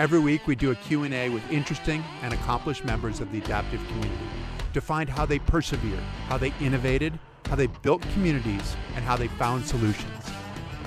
Every week we do a Q&A with interesting and accomplished members of the adaptive community to find how they persevered, how they innovated, how they built communities, and how they found solutions.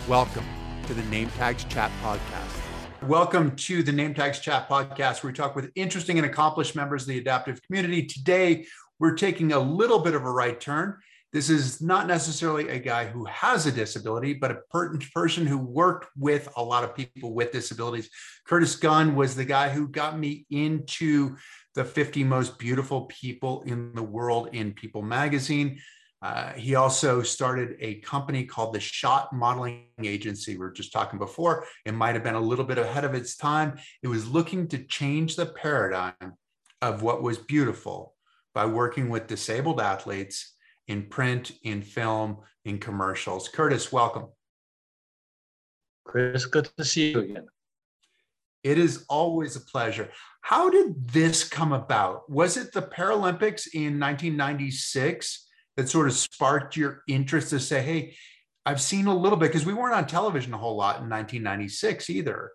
Welcome to the Name Tags Chat Podcast. Welcome to the Name Tags Chat Podcast, where we talk with interesting and accomplished members of the adaptive community. Today, we're taking a little bit of a right turn this is not necessarily a guy who has a disability, but a per- person who worked with a lot of people with disabilities. Curtis Gunn was the guy who got me into the 50 most beautiful people in the world in People magazine. Uh, he also started a company called the Shot Modeling Agency. We were just talking before. It might have been a little bit ahead of its time. It was looking to change the paradigm of what was beautiful by working with disabled athletes in print, in film, in commercials. Curtis, welcome. Chris, good to see you again. It is always a pleasure. How did this come about? Was it the Paralympics in 1996 that sort of sparked your interest to say, hey, I've seen a little bit because we weren't on television a whole lot in 1996 either.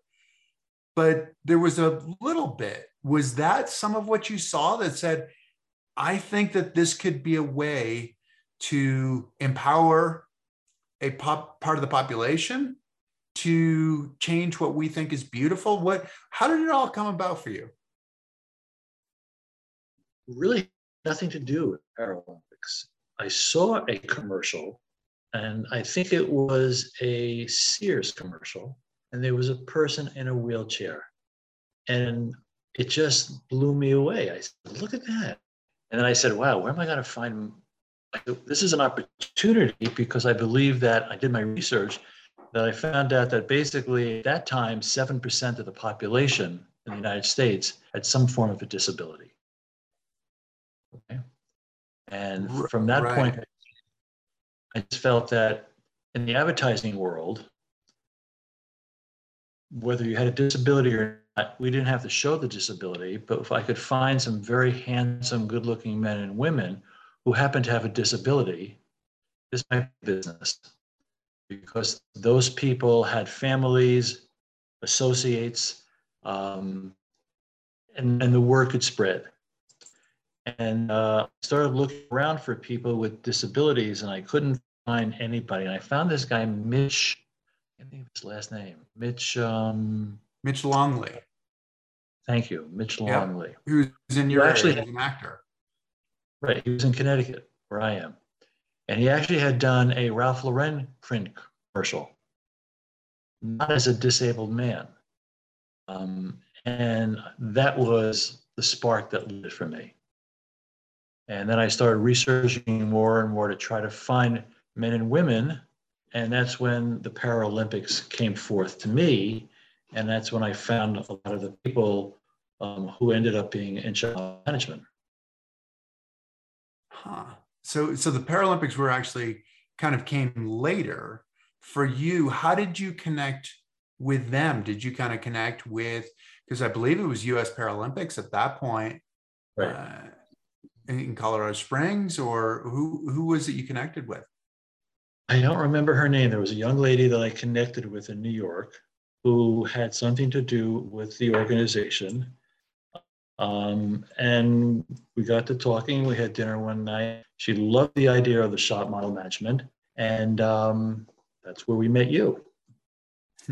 But there was a little bit. Was that some of what you saw that said, I think that this could be a way to empower a pop, part of the population to change what we think is beautiful. What how did it all come about for you? Really nothing to do with paralympics i saw a commercial and i think it was a sears commercial and there was a person in a wheelchair and it just blew me away. I said look at that. And then i said wow where am i going to find this is an opportunity because I believe that I did my research that I found out that basically at that time, 7% of the population in the United States had some form of a disability. Okay. And from that right. point, I just felt that in the advertising world, whether you had a disability or not, we didn't have to show the disability, but if I could find some very handsome, good looking men and women who happen to have a disability, this might be business because those people had families, associates, um, and, and the word could spread. And uh, I started looking around for people with disabilities, and I couldn't find anybody. And I found this guy, Mitch. I think his last name, Mitch. Um, Mitch Longley. Thank you, Mitch Longley. Yeah, who's in your actually, an actor. Right. He was in Connecticut, where I am. And he actually had done a Ralph Lauren print commercial, not as a disabled man. Um, and that was the spark that lit it for me. And then I started researching more and more to try to find men and women. And that's when the Paralympics came forth to me. And that's when I found a lot of the people um, who ended up being in child management. Huh. So so the Paralympics were actually kind of came later for you. How did you connect with them? Did you kind of connect with because I believe it was U.S. Paralympics at that point, right. uh, in Colorado Springs, or who who was it you connected with? I don't remember her name. There was a young lady that I connected with in New York who had something to do with the organization. Um, and we got to talking. We had dinner one night. She loved the idea of the shot model management. And um, that's where we met you.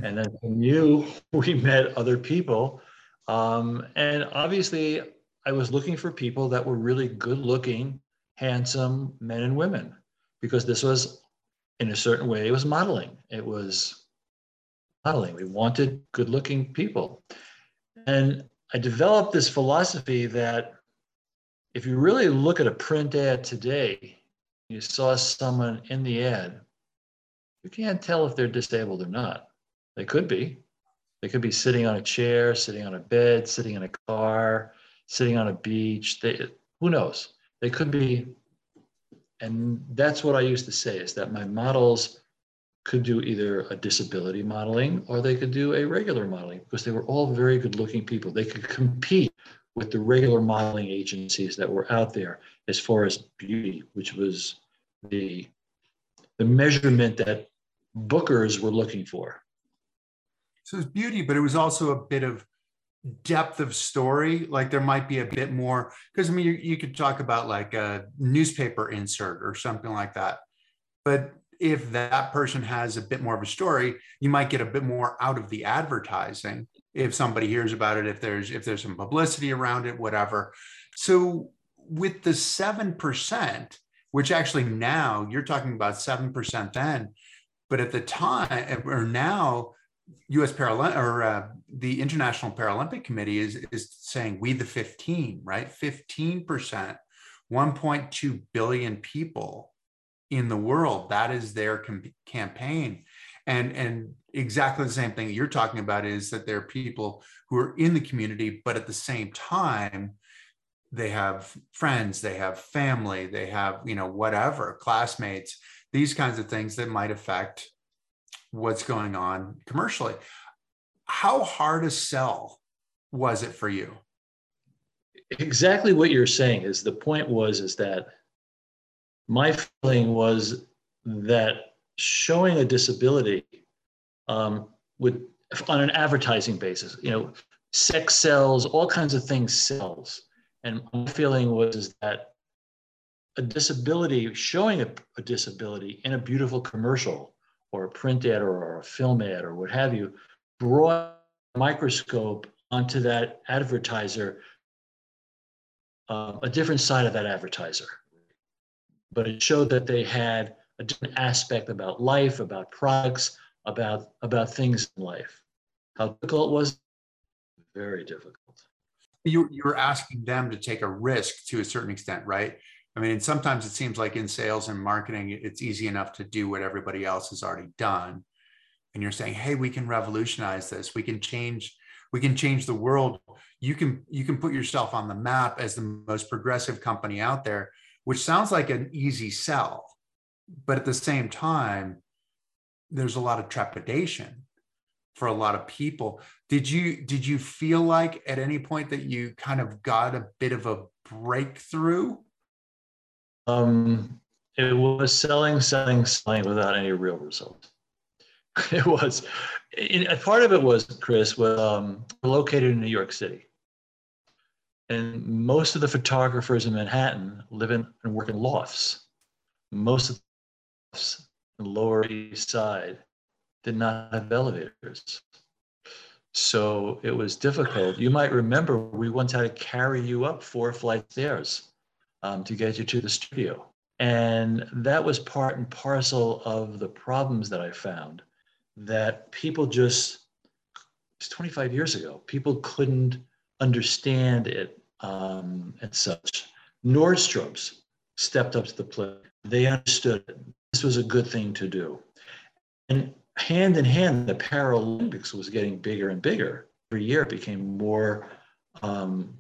and then from you, we met other people. Um, and obviously, I was looking for people that were really good looking, handsome men and women, because this was, in a certain way, it was modeling. It was modeling. We wanted good looking people. And I developed this philosophy that if you really look at a print ad today, you saw someone in the ad, you can't tell if they're disabled or not. They could be. They could be sitting on a chair, sitting on a bed, sitting in a car, sitting on a beach. They, who knows? They could be. And that's what I used to say is that my models could do either a disability modeling or they could do a regular modeling because they were all very good looking people. They could compete with the regular modeling agencies that were out there as far as beauty, which was the, the measurement that bookers were looking for. So it's beauty, but it was also a bit of depth of story like there might be a bit more because i mean you, you could talk about like a newspaper insert or something like that but if that person has a bit more of a story you might get a bit more out of the advertising if somebody hears about it if there's if there's some publicity around it whatever so with the 7% which actually now you're talking about 7% then but at the time or now U.S. Paralympic or uh, the International Paralympic Committee is is saying we the 15, right? 15 percent, 1.2 billion people in the world. That is their com- campaign, and and exactly the same thing you're talking about is that there are people who are in the community, but at the same time, they have friends, they have family, they have you know whatever classmates, these kinds of things that might affect what's going on commercially. How hard a sell was it for you? Exactly what you're saying is the point was is that my feeling was that showing a disability um, would on an advertising basis, you know, sex sells, all kinds of things sells. And my feeling was that a disability, showing a, a disability in a beautiful commercial or a print ad or a film ad or what have you, brought a microscope onto that advertiser, uh, a different side of that advertiser. But it showed that they had a different aspect about life, about products, about, about things in life. How difficult was Very difficult. You, you were asking them to take a risk to a certain extent, right? I mean, and sometimes it seems like in sales and marketing, it's easy enough to do what everybody else has already done. And you're saying, hey, we can revolutionize this. We can change, we can change the world. You can you can put yourself on the map as the most progressive company out there, which sounds like an easy sell. But at the same time, there's a lot of trepidation for a lot of people. Did you did you feel like at any point that you kind of got a bit of a breakthrough um, it was selling, selling, selling without any real result. It was, it, part of it was, Chris, was um, located in New York City. And most of the photographers in Manhattan live in and work in lofts. Most of the in Lower East Side did not have elevators. So it was difficult. You might remember we once had to carry you up four flight stairs um, to get you to the studio. And that was part and parcel of the problems that I found that people just, it's 25 years ago, people couldn't understand it um, and such. Nordstrom's stepped up to the plate. They understood this was a good thing to do. And hand in hand, the Paralympics was getting bigger and bigger. Every year it became more um,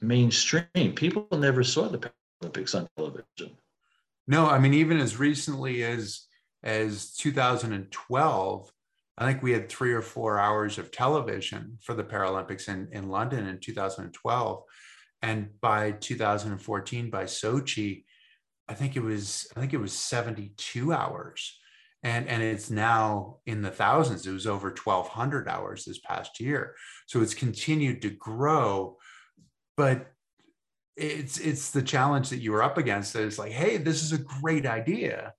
mainstream. People never saw the Paralympics on television. No, I mean even as recently as as 2012, I think we had three or four hours of television for the Paralympics in, in London in 2012. And by 2014, by Sochi, I think it was I think it was 72 hours. And, and it's now in the thousands. It was over 1,200 hours this past year. So it's continued to grow. But it's it's the challenge that you were up against that is like hey this is a great idea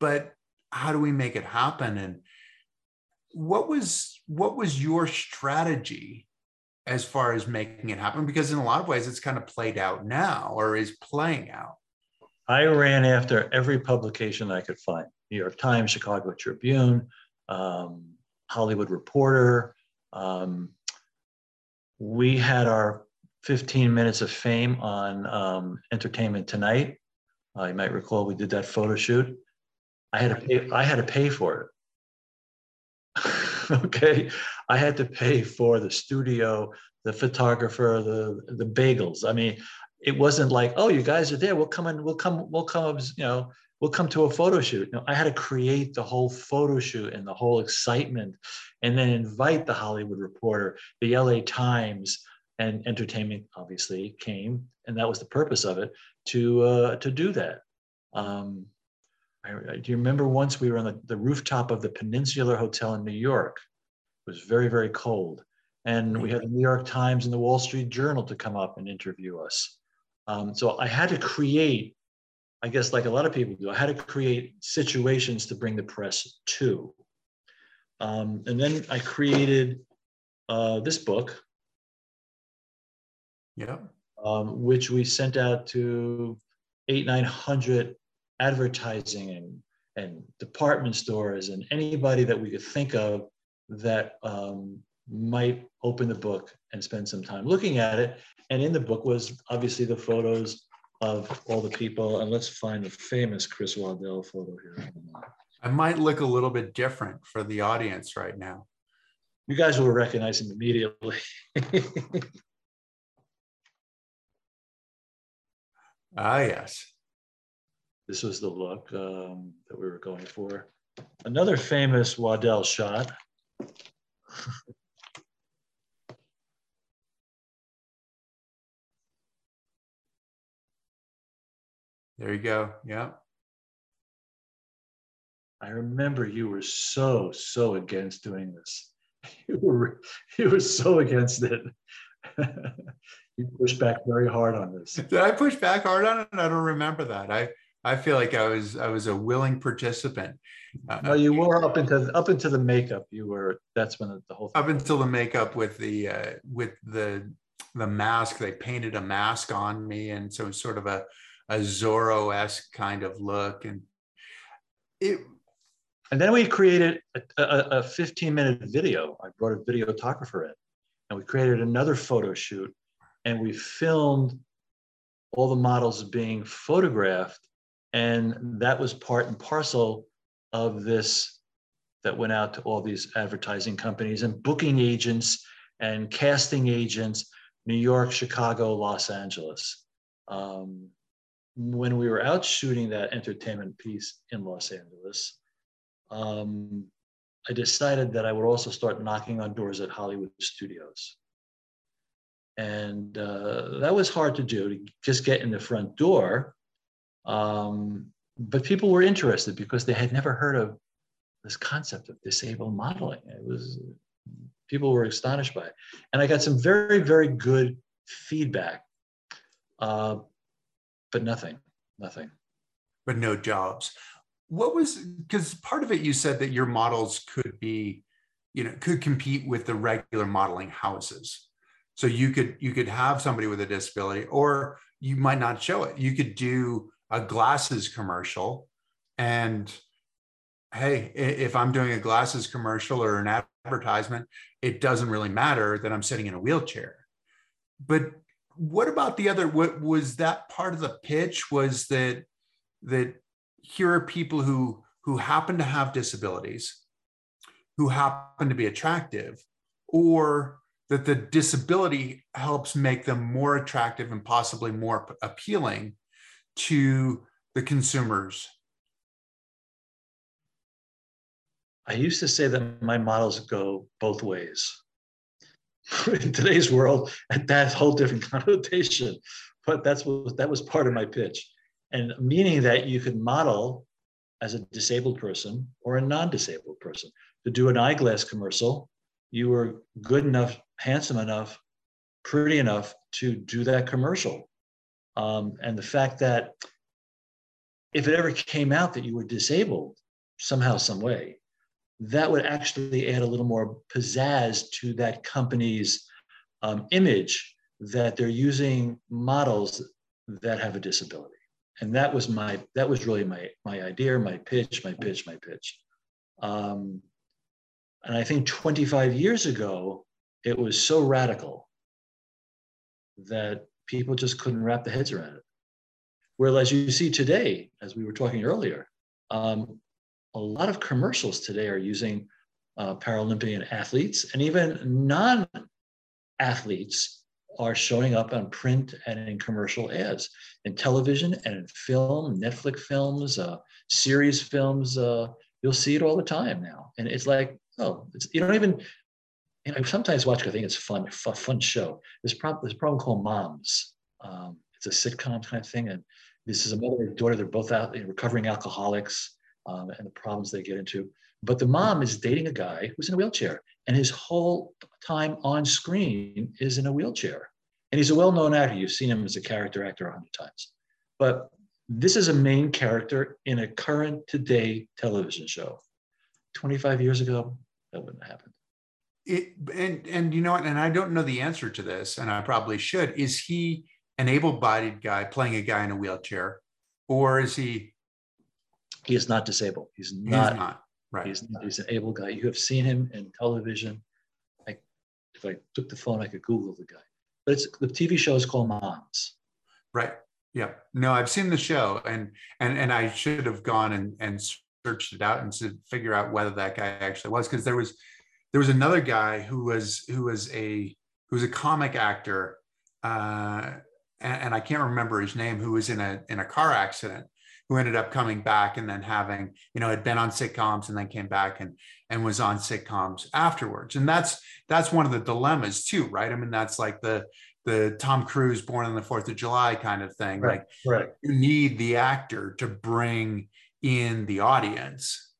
but how do we make it happen and what was what was your strategy as far as making it happen because in a lot of ways it's kind of played out now or is playing out i ran after every publication i could find new york times chicago tribune um, hollywood reporter um, we had our 15 minutes of fame on um, Entertainment Tonight. Uh, you might recall we did that photo shoot. I had to pay, I had to pay for it. okay, I had to pay for the studio, the photographer, the the bagels. I mean, it wasn't like, oh, you guys are there. We'll come and we'll come. We'll come. You know, we'll come to a photo shoot. No, I had to create the whole photo shoot and the whole excitement, and then invite the Hollywood Reporter, the LA Times, and entertainment obviously came, and that was the purpose of it to uh, to do that. Um, I, I, do you remember once we were on the, the rooftop of the Peninsula Hotel in New York? It was very very cold, And we had the New York Times and the Wall Street Journal to come up and interview us. Um, so I had to create, I guess, like a lot of people do, I had to create situations to bring the press to. Um, and then I created uh, this book, Yeah. um, which we sent out to eight, 900 advertising and, and department stores and anybody that we could think of that um, might open the book and spend some time looking at it. And in the book was obviously the photos of all the people. And let's find the famous Chris Waddell photo here. I might look a little bit different for the audience right now. You guys will recognize him immediately. Ah, yes. This was the look um, that we were going for. Another famous Waddell shot. There you go. Yeah. I remember you were so, so against doing this. You were, you were so against it. you pushed back very hard on this. Did I push back hard on it? I don't remember that. I I feel like I was I was a willing participant. Uh, No, you were up into up into the makeup. You were. That's when the, whole. Thing, up until the makeup with the uh, with the the mask, they painted a mask on me, and so sort of a a Zorro esque kind of look, and it and then we created a, a, a 15 minute video. I brought a videographer in, and we created another photo shoot, and we filmed all the models being photographed, and that was part and parcel of this that went out to all these advertising companies and booking agents and casting agents, New York, Chicago, Los Angeles. Um, when we were out shooting that entertainment piece in Los Angeles, um, I decided that I would also start knocking on doors at Hollywood studios. And uh, that was hard to do to just get in the front door. Um, but people were interested because they had never heard of this concept of disabled modeling. It was, people were astonished by it. And I got some very, very good feedback, uh, but nothing, nothing. but no jobs. What was because part of it you said that your models could be, you know, could compete with the regular modeling houses. So you could you could have somebody with a disability, or you might not show it. You could do a glasses commercial, and hey, if I'm doing a glasses commercial or an advertisement, it doesn't really matter that I'm sitting in a wheelchair. But what about the other? What was that part of the pitch? Was that that here are people who who happen to have disabilities who happen to be attractive or that the disability helps make them more attractive and possibly more appealing to the consumers I used to say that my models go both ways. In today's world, that's a whole different connotation, but that's what that was part of my pitch, and meaning that you could model as a disabled person or a non-disabled person. To do an eyeglass commercial, you were good enough, handsome enough, pretty enough to do that commercial, um, and the fact that if it ever came out that you were disabled somehow, some way, that would actually add a little more pizzazz to that company's um, image that they're using models that have a disability. And that was my that was really my my idea, my pitch, my pitch, my pitch. Um, and I think 25 years ago, it was so radical that people just couldn't wrap their heads around it. Whereas you see today, as we were talking earlier, um, a lot of commercials today are using uh, Paralympian athletes and even non athletes are showing up on print and in commercial ads, in television and in film, Netflix films, uh, series films. Uh, you'll see it all the time now. And it's like, oh, it's, you don't even, know, I sometimes watch, I think it's fun, a fun show. There's, prob- there's a program called Moms. Um, it's a sitcom kind of thing. And this is a mother and daughter, they're both out, you know, recovering alcoholics um, and the problems they get into. But the mom is dating a guy who's in a wheelchair, and his whole time on screen is in a wheelchair. And he's a well known actor. You've seen him as a character actor a hundred times. But this is a main character in a current today television show. 25 years ago, that wouldn't have happened. It, and and you know what? And I don't know the answer to this, and I probably should. Is he an able-bodied guy playing a guy in a wheelchair, or is he? He is not disabled. He's not. He's not. Right. He's, not, he's an able guy. You have seen him in television. I, if I took the phone, I could Google the guy. But it's the TV show is called Moms. Right. Yeah. No, I've seen the show, and and and I should have gone and and searched it out and to figure out whether that guy actually was because there was there was another guy who was who was a who was a comic actor uh, and, and, I can't remember his name who was in a in a car accident who ended up coming back and then having you know had been on sitcoms and then came back and and was on sitcoms afterwards. And that's that's one of the dilemmas too right? I mean that's like the the Tom Cruise born on the 4th of July kind of thing. Right, like right. you need the actor to bring in the audience.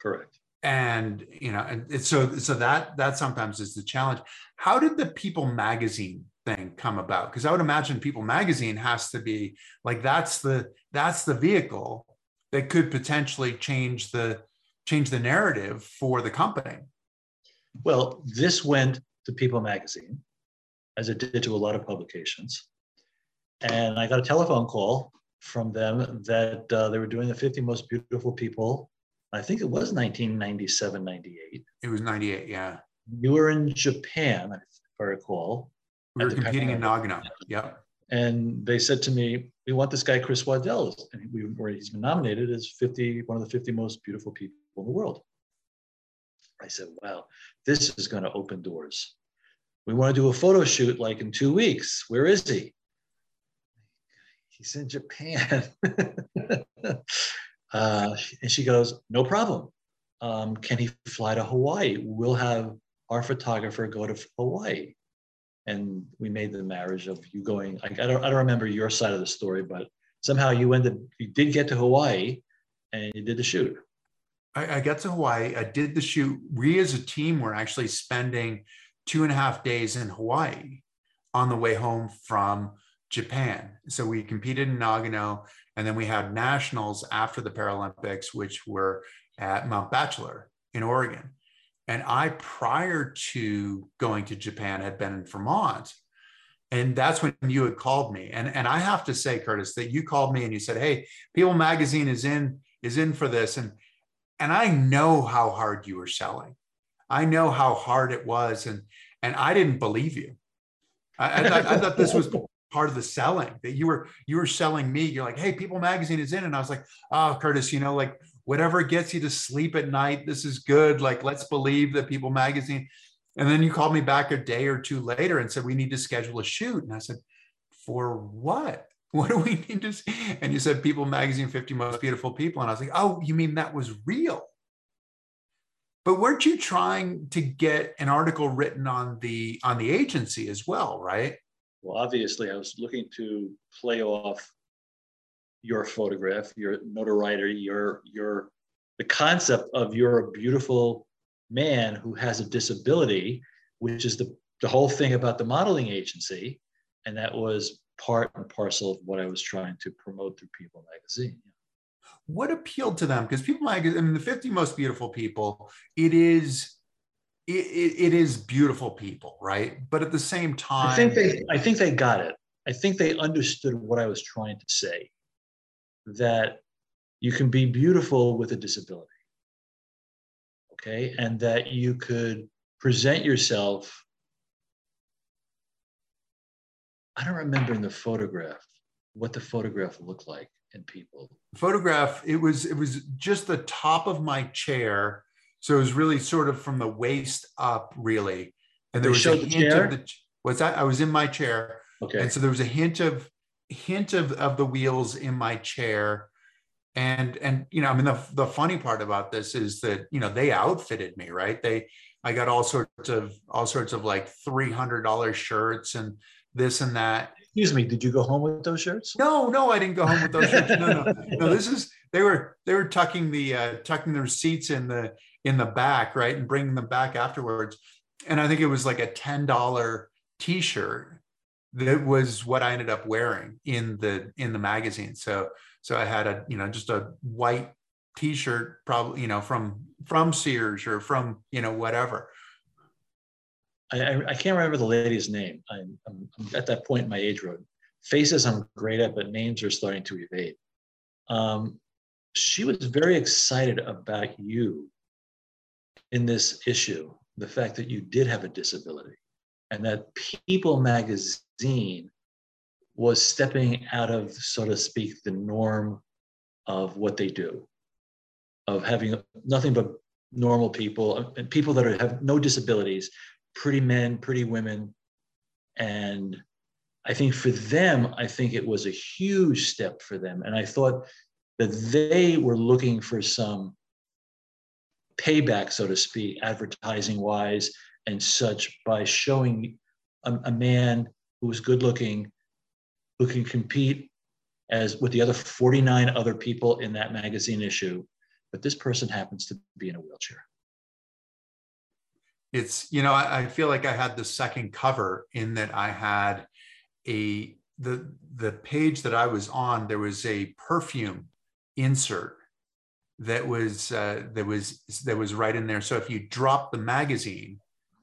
Correct and you know and so so that that sometimes is the challenge. How did the people magazine thing come about? Because i would imagine people magazine has to be like that's the that's the vehicle that could potentially change the change the narrative for the company. Well this went to people magazine as it did to a lot of publications. And i got a telephone call from them that uh, they were doing the 50 most beautiful people I think it was 1997, 98. It was 98, yeah. You were in Japan, if I recall. We were competing in Nagano. Yep. And they said to me, "We want this guy Chris Waddell, and we, where he's been nominated as 50, one of the 50 most beautiful people in the world." I said, "Wow, this is going to open doors. We want to do a photo shoot like in two weeks. Where is he?" He's in Japan. Uh, and she goes, no problem. Um, can he fly to Hawaii? We'll have our photographer go to Hawaii. And we made the marriage of you going, I, I, don't, I don't remember your side of the story, but somehow you ended, you did get to Hawaii and you did the shoot. I, I got to Hawaii. I did the shoot. We as a team were actually spending two and a half days in Hawaii on the way home from Japan. So we competed in Nagano. And then we had nationals after the Paralympics, which were at Mount Bachelor in Oregon. And I, prior to going to Japan, had been in Vermont. And that's when you had called me. And, and I have to say, Curtis, that you called me and you said, Hey, People Magazine is in, is in for this. And and I know how hard you were selling. I know how hard it was. And and I didn't believe you. I, I, thought, I thought this was part of the selling that you were you were selling me. You're like hey people magazine is in and i was like oh curtis you know like whatever gets you to sleep at night this is good. Like let's believe that people magazine and then you called me back a day or two later and said we need to schedule a shoot. And i said for what? What do we need to see? and you said people magazine 50 most beautiful people. And i was like oh you mean that was real? But weren't you trying to get an article written on the on the agency as well right well, obviously, I was looking to play off your photograph, your notoriety, your your the concept of you're a beautiful man who has a disability, which is the the whole thing about the modeling agency, and that was part and parcel of what I was trying to promote through People Magazine. What appealed to them? Because People Magazine, I mean, the 50 most beautiful people, it is it, it is beautiful people, right? But at the same time, I think they, I think they got it. I think they understood what I was trying to say. That you can be beautiful with a disability, okay, and that you could present yourself. I don't remember in the photograph what the photograph looked like in people. Photograph. It was it was just the top of my chair so it was really sort of from the waist up, really. And there was a hint chair? of the what's that? I was in my chair. Okay. And so there was a hint of hint of, of the wheels in my chair. And and you know, I mean the the funny part about this is that you know they outfitted me, right? They I got all sorts of all sorts of like three hundred dollar shirts and this and that. Excuse me, did you go home with those shirts? No, no, I didn't go home with those shirts. No, no, no. This is they were they were tucking the uh, tucking their seats in the in the back, right, and bringing them back afterwards. and I think it was like a ten dollar T-shirt that was what I ended up wearing in the in the magazine. So so I had a you know just a white T-shirt, probably you know from from Sears or from you know whatever. I, I can't remember the lady's name. I'm, I'm, at that point in my age road. Faces I'm great at, but names are starting to evade. Um, she was very excited about you in this issue, the fact that you did have a disability, and that People magazine was stepping out of, so to speak, the norm of what they do, of having nothing but normal people uh, and people that are, have no disabilities pretty men, pretty women. And I think for them, I think it was a huge step for them. And I thought that they were looking for some payback, so to speak, advertising wise and such, by showing a, a man who's good looking, who can compete as with the other 49 other people in that magazine issue. But this person happens to be in a wheelchair it's you know I, I, feel like i had the second cover in that i had a the the page that i was on there was a perfume insert that was uh, that was that was right in there so if you drop the magazine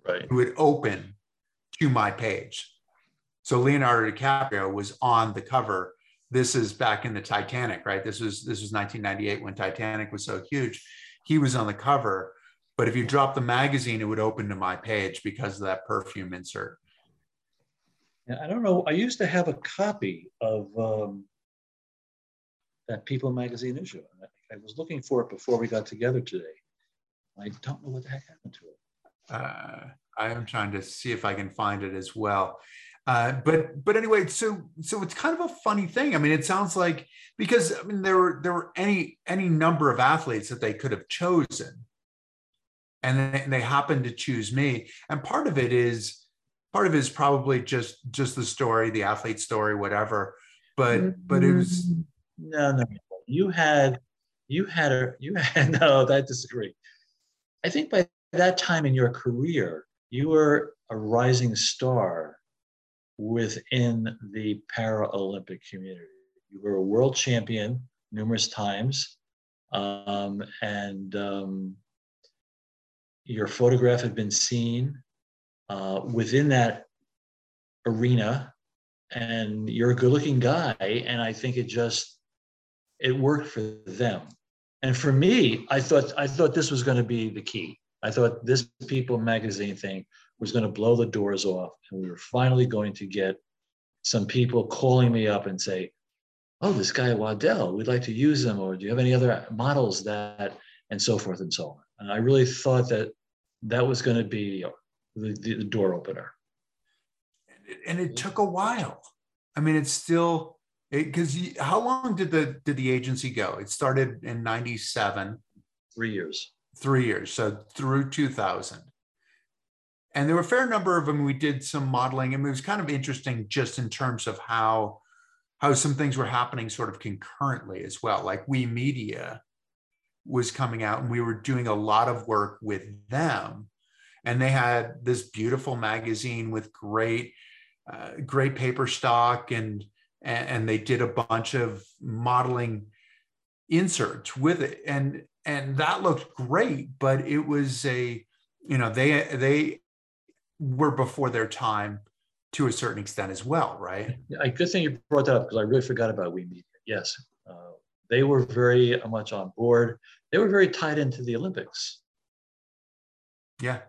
right it would open to my page so leonardo dicaprio was on the cover this is back in the titanic right this was this was 1998 when titanic was so huge he was on the cover but if you drop the magazine, it would open to my page because of that perfume insert. Yeah, I don't know. I used to have a copy of um, that People magazine issue. I was looking for it before we got together today. I don't know what the heck happened to it. Uh, I am trying to see if I can find it as well. Uh, but but anyway, so so it's kind of a funny thing. I mean, it sounds like because I mean there were there were any any number of athletes that they could have chosen, and they, they happen to choose me and part of it is part of it is probably just just the story the athlete story whatever but but it was no no you had you had a you had no i disagree. I think by that time in your career you were a rising star within the paralympic community. You were a world champion numerous times um, and um, your photograph had been seen uh, within that arena and you're a good looking guy and i think it just it worked for them and for me i thought i thought this was going to be the key i thought this people magazine thing was going to blow the doors off and we were finally going to get some people calling me up and say oh this guy waddell we'd like to use him or do you have any other models that and so forth and so on and I really thought that that was going to be the, the, the door opener. And it took a while. I mean, it's still because how long did the did the agency go? It started in '97. Three years. Three years. So through 2000. And there were a fair number of them. We did some modeling, and it was kind of interesting just in terms of how how some things were happening sort of concurrently as well. Like we media was coming out and we were doing a lot of work with them and they had this beautiful magazine with great uh, great paper stock and and they did a bunch of modeling inserts with it and and that looked great but it was a you know they they were before their time to a certain extent as well right yeah, good thing you brought that up because i really forgot about we media yes uh, they were very much on board. They were very tied into the Olympics. Yeah.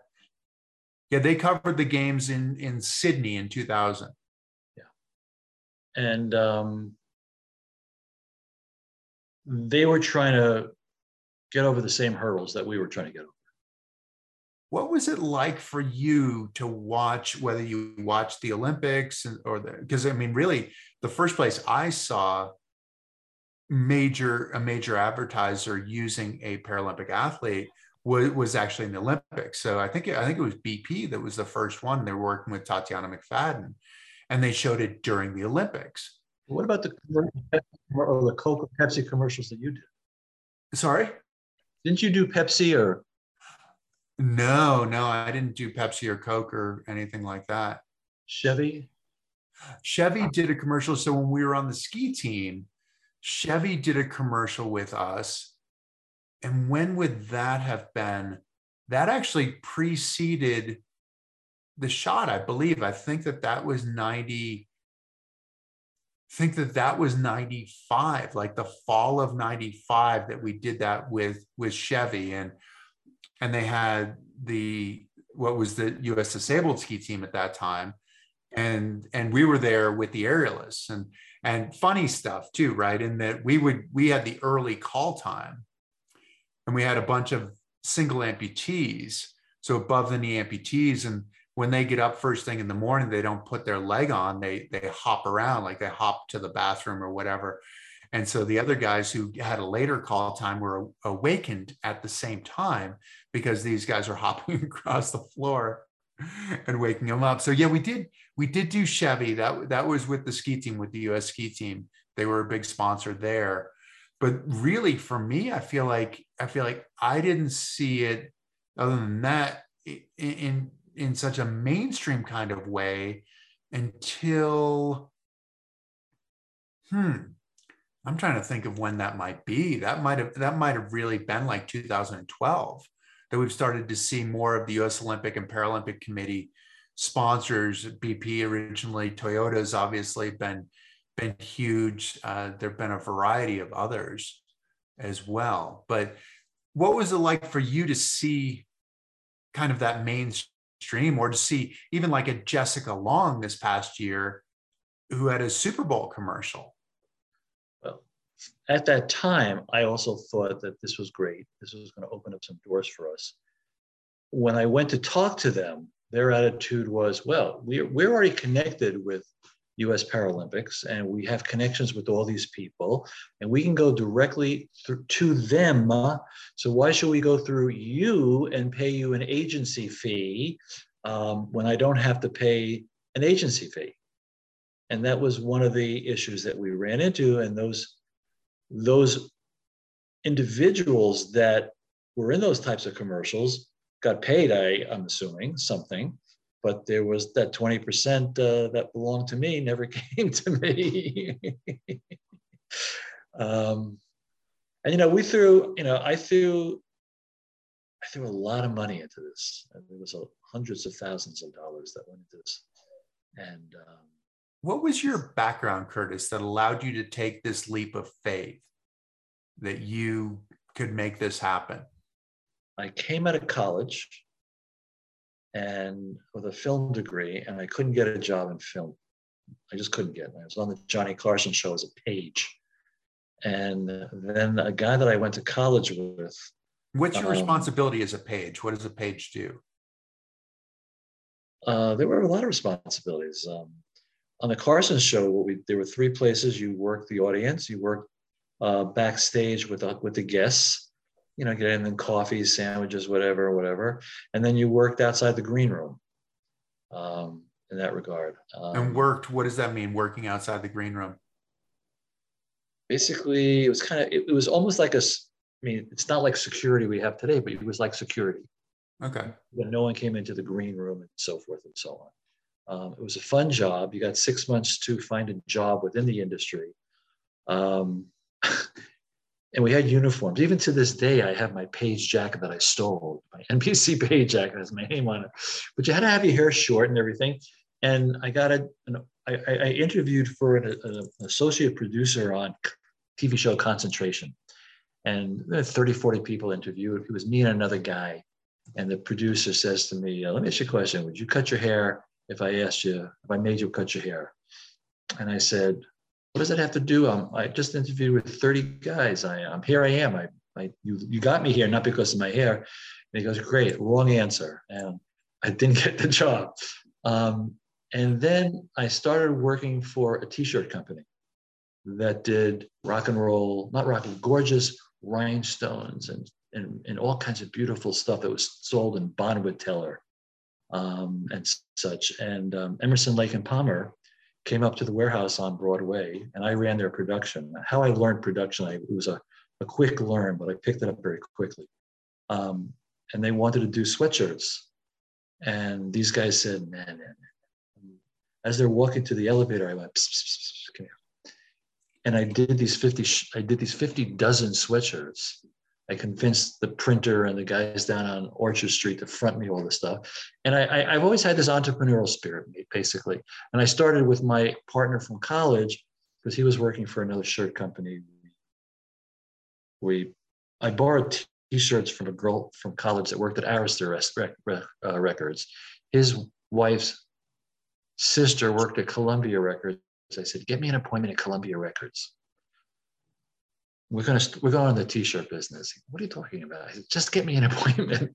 Yeah, they covered the games in, in Sydney in 2000. And um, they were trying to get over the same hurdles that we were trying to get over. What was it like for you to watch, whether you watched the Olympics or the, because I mean, really, the first place I saw major a major advertiser using a Paralympic athlete was, was actually in the Olympics. So I think I think it was BP that was the first one. They were working with Tatiana McFadden, and they showed it during the Olympics. What about the or the Coke or Pepsi commercials that you did? Sorry, didn't you do Pepsi or? No, no, I didn't do Pepsi or Coke or anything like that. Chevy? Chevy did a commercial. So when we were on the ski team, Chevy did a commercial with us. And when would that have been? That actually preceded the shot, I believe. I think that that was 90. think that that was 95 like the fall of 95 that we did that with with chevy and and they had the what was the us disabled ski team at that time and and we were there with the aerialists and and funny stuff too right in that we would we had the early call time and we had a bunch of single amputees so above the knee amputees and when they get up first thing in the morning they don't put their leg on they they hop around like they hop to the bathroom or whatever and so the other guys who had a later call time were awakened at the same time because these guys are hopping across the floor and waking them up. So yeah, we did we did do Chevy. That that was with the ski team, with the US ski team. They were a big sponsor there. But really for me, I feel like I feel like I didn't see it other than that in in, in such a mainstream kind of way until hmm I'm trying to think of when that might be. That might have that might have really been like 2012 that we've started to see more of the U.S. Olympic and Paralympic Committee sponsors. BP originally, Toyota's obviously been been huge. Uh, there've been a variety of others as well. But what was it like for you to see kind of that mainstream, or to see even like a Jessica Long this past year, who had a Super Bowl commercial? Well, at that time, I also thought that this was great. This was going to open up some doors for us. When I went to talk to them, their attitude was, well, we're, we're already connected with US Paralympics and we have connections with all these people and we can go directly to them. So why should we go through you and pay you an agency fee um, when I don't have to pay an agency fee? And that was one of the issues that we ran into. And those those individuals that were in those types of commercials got paid, I, I'm assuming, something, but there was that 20% uh, that belonged to me never came to me. um, and, you know, we threw, you know, I threw, I threw a lot of money into this. And there was a, hundreds of thousands of dollars that went into this. And um, what was your background, Curtis, that allowed you to take this leap of faith that you could make this happen? I came out of college and with a film degree, and I couldn't get a job in film. I just couldn't get it. I was on the Johnny Carson show as a page. And then a guy that I went to college with. What's your um, responsibility as a page? What does a page do? Uh, there were a lot of responsibilities. Um, on the Carson show, we, there were three places you worked the audience, you worked uh, backstage with the, with the guests, you know, getting them coffees, sandwiches, whatever, whatever, and then you worked outside the green room. Um, in that regard. Um, and worked. What does that mean? Working outside the green room. Basically, it was kind of. It, it was almost like a. I mean, it's not like security we have today, but it was like security. Okay. When no one came into the green room and so forth and so on. Um, it was a fun job. You got six months to find a job within the industry. Um, and we had uniforms. Even to this day, I have my page jacket that I stole, my NBC page jacket has my name on it. But you had to have your hair short and everything. And I got a, an, I, I interviewed for an, an associate producer on TV show Concentration. And 30, 40 people interviewed. It was me and another guy. And the producer says to me, uh, Let me ask you a question. Would you cut your hair if I asked you, if I made you cut your hair? And I said, what does that have to do? Um, I just interviewed with 30 guys. I, am here I am. I, I, you, you got me here, not because of my hair. And he goes, great, wrong answer. And I didn't get the job. Um, and then I started working for a t-shirt company that did rock and roll, not rock, gorgeous rhinestones and, and, and all kinds of beautiful stuff that was sold in Bonwit Teller um, and such. And um, Emerson Lake and Palmer came up to the warehouse on Broadway and I ran their production. How I learned production, I, it was a, a quick learn, but I picked it up very quickly. Um, and they wanted to do sweatshirts. And these guys said, "Man, man, man." As they're walking to the elevator, I went, pss, pss, pss, "Come here." And I did these fifty. I did these fifty dozen sweatshirts. I convinced the printer and the guys down on Orchard Street to front me all this stuff. And I, I, I've always had this entrepreneurial spirit, basically. And I started with my partner from college because he was working for another shirt company. We, I borrowed t-shirts from a girl from college that worked at Arista uh, Records. His wife's sister worked at Columbia Records. I said, "Get me an appointment at Columbia Records." We're gonna we're going in the t-shirt business. What are you talking about? I said, "Just get me an appointment."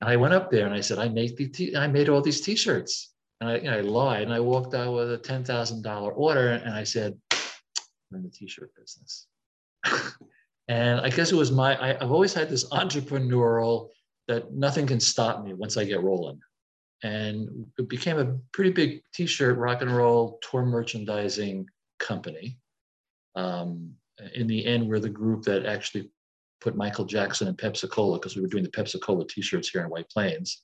And I went up there and I said, "I make the t- I made all these t-shirts." And I, you know, I lied and I walked out with a ten thousand dollar order and I said, "I'm in the t-shirt business." And I guess it was my, I, have always had this entrepreneurial that nothing can stop me once I get rolling. And it became a pretty big t shirt, rock and roll, tour merchandising company. Um, in the end, we're the group that actually put Michael Jackson and Pepsi Cola because we were doing the Pepsi Cola t shirts here in White Plains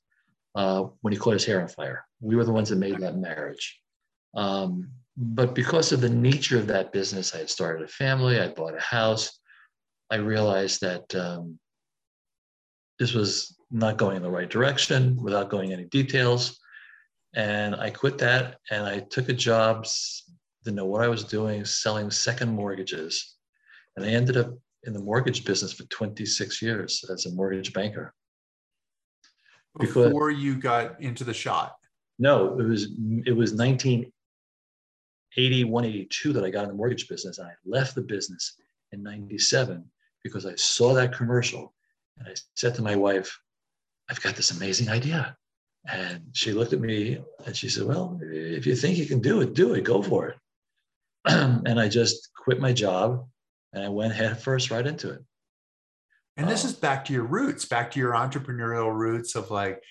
uh, when he caught his hair on fire. We were the ones that made that marriage. Um, but because of the nature of that business, I had started a family, I bought a house. I realized that um, this was not going in the right direction without going any details. And I quit that and I took a job, didn't know what I was doing, selling second mortgages. And I ended up in the mortgage business for 26 years as a mortgage banker. Before because, you got into the shot? No, it was it was 1981, 82 that I got in the mortgage business. And I left the business in 97 because I saw that commercial and I said to my wife, I've got this amazing idea. And she looked at me and she said, Well, if you think you can do it, do it, go for it. and I just quit my job and I went head first right into it. And this um, is back to your roots, back to your entrepreneurial roots of like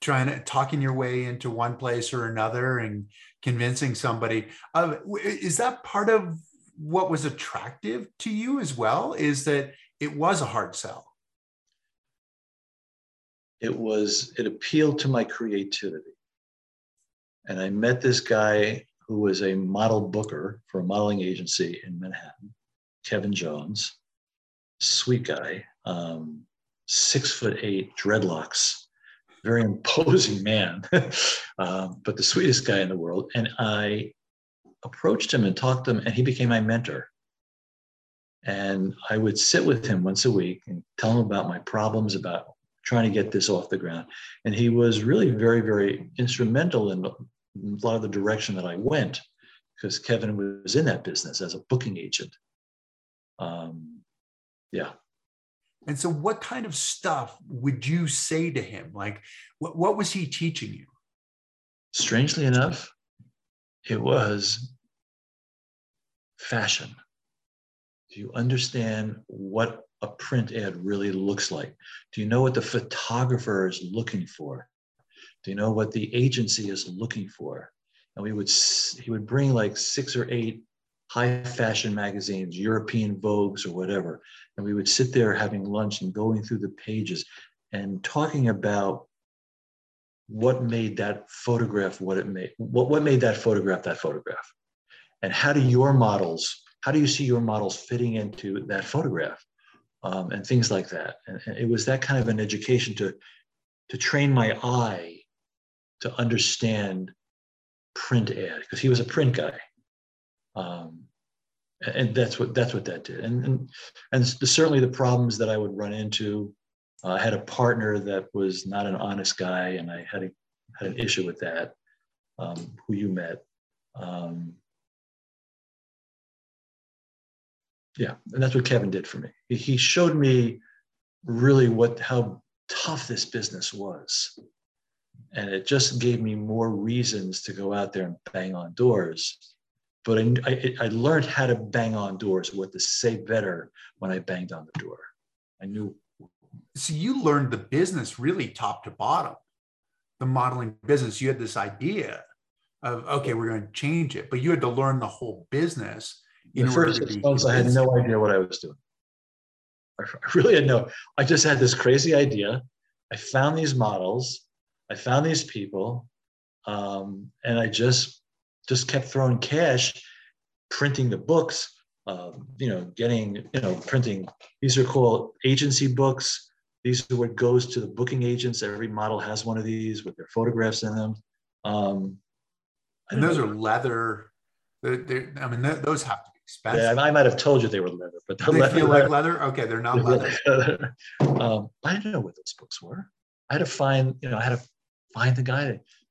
trying to talking your way into one place or another and convincing somebody. Uh, is that part of what was attractive to you as well is that it was a hard sell. It was, it appealed to my creativity. And I met this guy who was a model booker for a modeling agency in Manhattan, Kevin Jones, sweet guy, um, six foot eight, dreadlocks, very imposing man, um, but the sweetest guy in the world. And I approached him and talked to him, and he became my mentor. And I would sit with him once a week and tell him about my problems, about trying to get this off the ground. And he was really very, very instrumental in a lot of the direction that I went because Kevin was in that business as a booking agent. Um, yeah. And so, what kind of stuff would you say to him? Like, what, what was he teaching you? Strangely enough, it was fashion. Do you understand what a print ad really looks like? Do you know what the photographer is looking for? Do you know what the agency is looking for? And we would he would bring like six or eight high fashion magazines, European Vogues or whatever, and we would sit there having lunch and going through the pages and talking about what made that photograph what it made what, what made that photograph that photograph? And how do your models how do you see your models fitting into that photograph? Um, and things like that. And, and it was that kind of an education to to train my eye to understand print ad because he was a print guy um, and that's what that's what that did and and, and certainly the problems that i would run into uh, I had a partner that was not an honest guy, and I had a, had an issue with that. Um, who you met? Um, yeah, and that's what Kevin did for me. He showed me really what how tough this business was, and it just gave me more reasons to go out there and bang on doors. But I, I, I learned how to bang on doors, what to say better when I banged on the door. I knew so you learned the business really top to bottom the modeling business. You had this idea of okay we're going to change it but you had to learn the whole business in the first six months i had no idea what i was doing. I really had no i just had this crazy idea. I found these models, I found these people, um, and I just just kept throwing cash, printing the books, uh, you know, getting you know, printing. These are called agency books. These are what goes to the booking agents. Every model has one of these with their photographs in them. Um, and those know. are leather. They're, they're, I mean, those have to be expensive. Yeah, I might have told you they were leather, but they're leather. feel like leather. Okay, they're not leather. um, I didn't know what those books were. I had to find, you know, I had to find the guy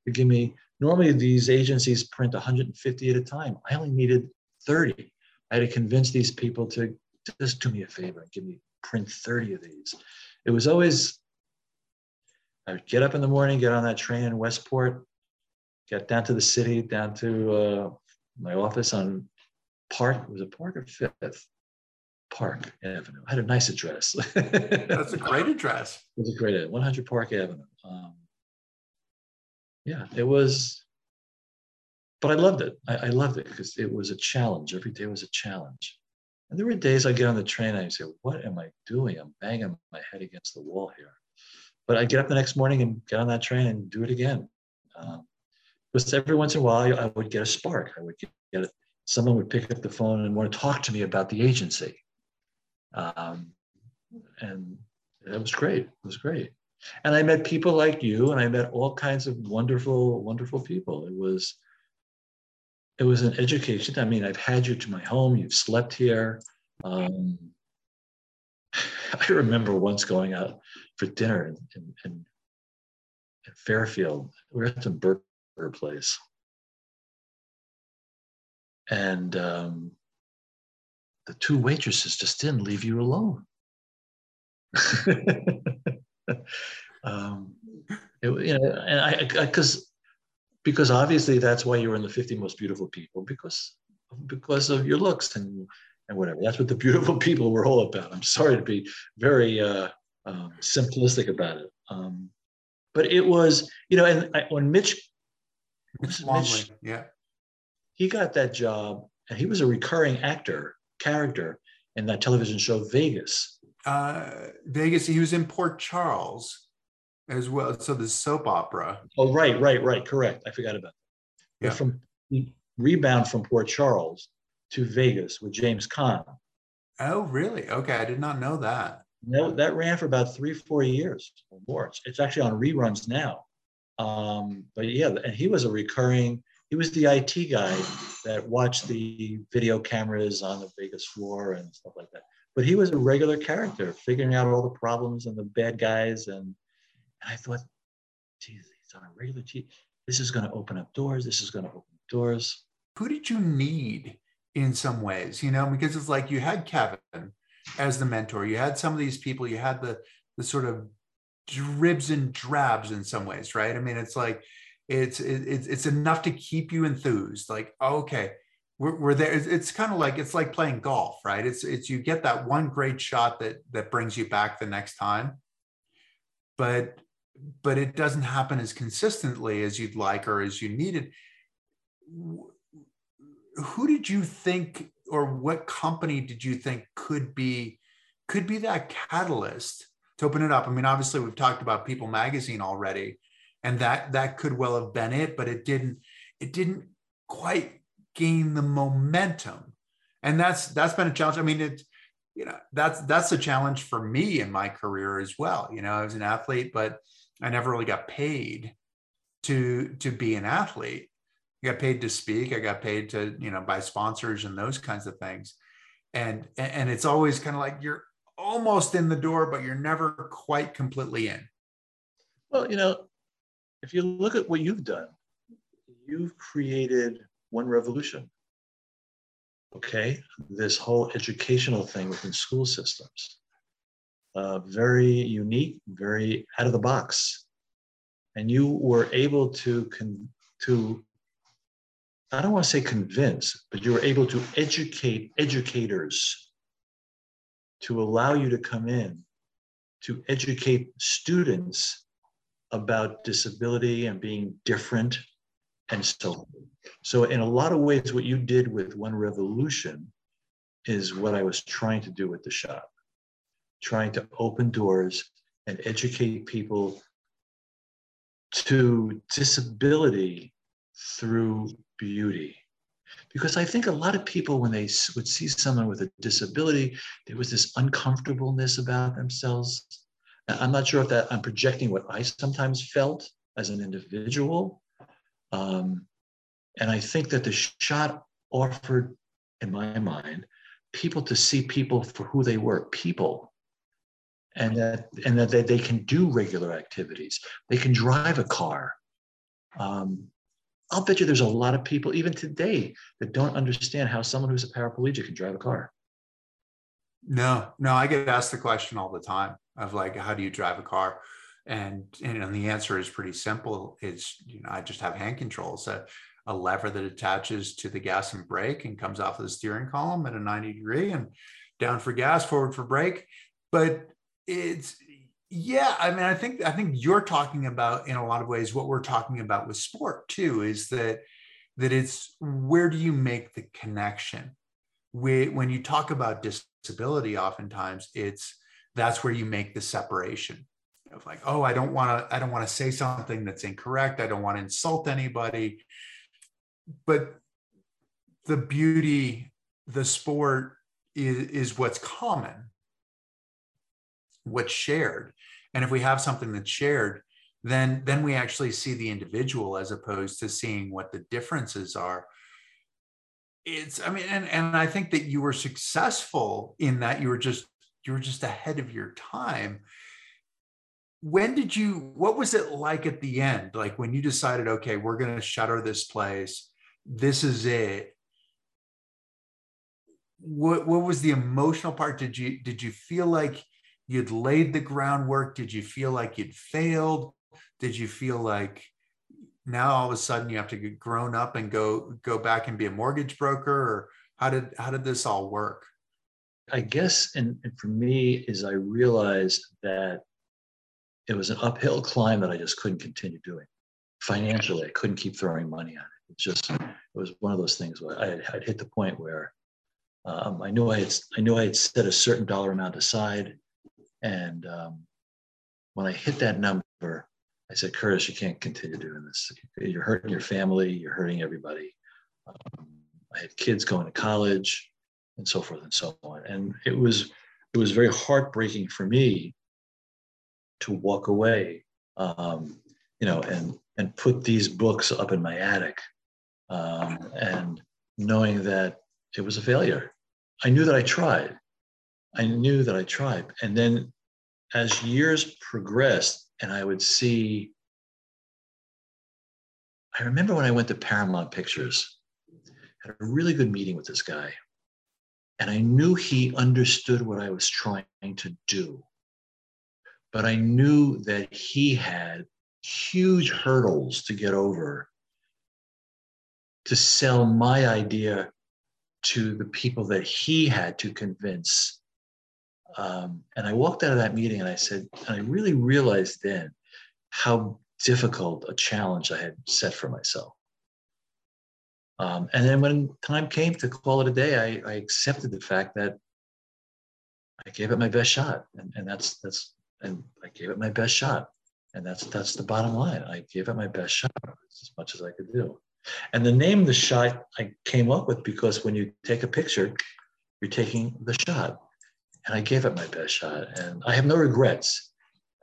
to give me. Normally, these agencies print 150 at a time. I only needed 30. I had to convince these people to just do me a favor and give me print 30 of these. It was always I would get up in the morning, get on that train in Westport, get down to the city, down to uh, my office on Park. Was a Park or Fifth Park Avenue. I had a nice address. That's a great address. It was a great 100 Park Avenue. Um, yeah, it was. But I loved it. I, I loved it because it was a challenge. Every day was a challenge. And there were days I get on the train and I say, "What am I doing? I'm banging my head against the wall here." But I get up the next morning and get on that train and do it again. Um, because every once in a while I would get a spark. I would get, get someone would pick up the phone and want to talk to me about the agency. Um, and it was great. It was great. And I met people like you, and I met all kinds of wonderful, wonderful people. It was, it was an education. I mean, I've had you to my home. You've slept here. Um, I remember once going out for dinner in, in, in Fairfield. We were at some burger place. And um, the two waitresses just didn't leave you alone. um, it, you know, and I, because because obviously that's why you were in the 50 most beautiful people because because of your looks and and whatever. That's what the beautiful people were all about. I'm sorry to be very uh, um, simplistic about it, um, but it was you know. And I, when Mitch Mitch, yeah. He got that job, and he was a recurring actor, character in that television show Vegas. Uh, Vegas. He was in Port Charles as well. So the soap opera. Oh, right, right, right. Correct. I forgot about that. Yeah. But from rebound from Port Charles to Vegas with James Caan. Oh, really? Okay, I did not know that. No, that ran for about three, four years or more. It's actually on reruns now. Um, but yeah, and he was a recurring, he was the IT guy that watched the video cameras on the Vegas floor and stuff like that. But he was a regular character, figuring out all the problems and the bad guys. And, and I thought, geez, he's on a regular TV. This is going to open up doors. This is going to open doors. Who did you need in some ways? You know, because it's like you had Kevin as the mentor. You had some of these people. You had the the sort of dribs and drabs in some ways, right? I mean, it's like it's it's it's enough to keep you enthused. Like, okay, we're, we're there. It's, it's kind of like it's like playing golf, right? It's it's you get that one great shot that that brings you back the next time, but but it doesn't happen as consistently as you'd like or as you needed. Who did you think, or what company did you think could be could be that catalyst? to open it up. I mean, obviously we've talked about People Magazine already, and that that could well have been it, but it didn't. It didn't quite gain the momentum, and that's that's been a challenge. I mean, it you know that's that's a challenge for me in my career as well. You know, I was an athlete, but I never really got paid to to be an athlete. I got paid to speak. I got paid to you know buy sponsors and those kinds of things, and and it's always kind of like you're almost in the door, but you're never quite completely in? Well, you know, if you look at what you've done, you've created one revolution. Okay, this whole educational thing within school systems, uh, very unique, very out of the box, and you were able to con- to I don't want to say convince, but you were able to educate educators to allow you to come in to educate students about disability and being different and so on. So in a lot of ways, what you did with One Revolution is what I was trying to do with the shot, trying to open doors and educate people to disability through beauty. Because I think a lot of people, when they would see someone with a disability, there was this uncomfortableness about themselves. I'm not sure if that I'm projecting what I sometimes felt as an individual. Um, and I think that the shot offered, in my mind, people to see people for who they were, people, and that and that they, they can do regular activities. They can drive a car. Um, I'll bet you there's a lot of people, even today, that don't understand how someone who's a paraplegic can drive a car. No, no, I get asked the question all the time of like, how do you drive a car? And and the answer is pretty simple. It's you know, I just have hand controls, a, a lever that attaches to the gas and brake and comes off of the steering column at a 90 degree and down for gas, forward for brake. But it's yeah, I mean, I think I think you're talking about in a lot of ways what we're talking about with sport too is that that it's where do you make the connection? When you talk about disability, oftentimes it's that's where you make the separation of like, oh, I don't want to I don't want to say something that's incorrect. I don't want to insult anybody. But the beauty, the sport is, is what's common what's shared. And if we have something that's shared then then we actually see the individual as opposed to seeing what the differences are. It's i mean and and i think that you were successful in that you were just you were just ahead of your time. When did you what was it like at the end? Like when you decided okay we're going to shutter this place this is it. What what was the emotional part? Did you did you feel like you'd laid the groundwork? Did you feel like you'd failed? Did you feel like now all of a sudden you have to get grown up and go go back and be a mortgage broker or how did how did this all work? I guess and, and for me is i realized that it was an uphill climb that i just couldn't continue doing. Financially i couldn't keep throwing money at it just it was one of those things where i had, I'd hit the point where um, i knew i had i knew i had set a certain dollar amount aside and um, when I hit that number, I said, Curtis, you can't continue doing this. You're hurting your family, you're hurting everybody. Um, I had kids going to college and so forth and so on. And it was it was very heartbreaking for me to walk away, um, you know, and and put these books up in my attic, um, and knowing that it was a failure. I knew that I tried. I knew that I tried, and then as years progressed and I would see, I remember when I went to Paramount Pictures, had a really good meeting with this guy. And I knew he understood what I was trying to do. But I knew that he had huge hurdles to get over to sell my idea to the people that he had to convince um, and I walked out of that meeting and I said, and I really realized then how difficult a challenge I had set for myself. Um, and then when time came to call it a day, I, I, accepted the fact that I gave it my best shot, and, and that's that's and I gave it my best shot, and that's that's the bottom line. I gave it my best shot as much as I could do. And the name the shot I came up with because when you take a picture, you're taking the shot and I gave it my best shot. And I have no regrets.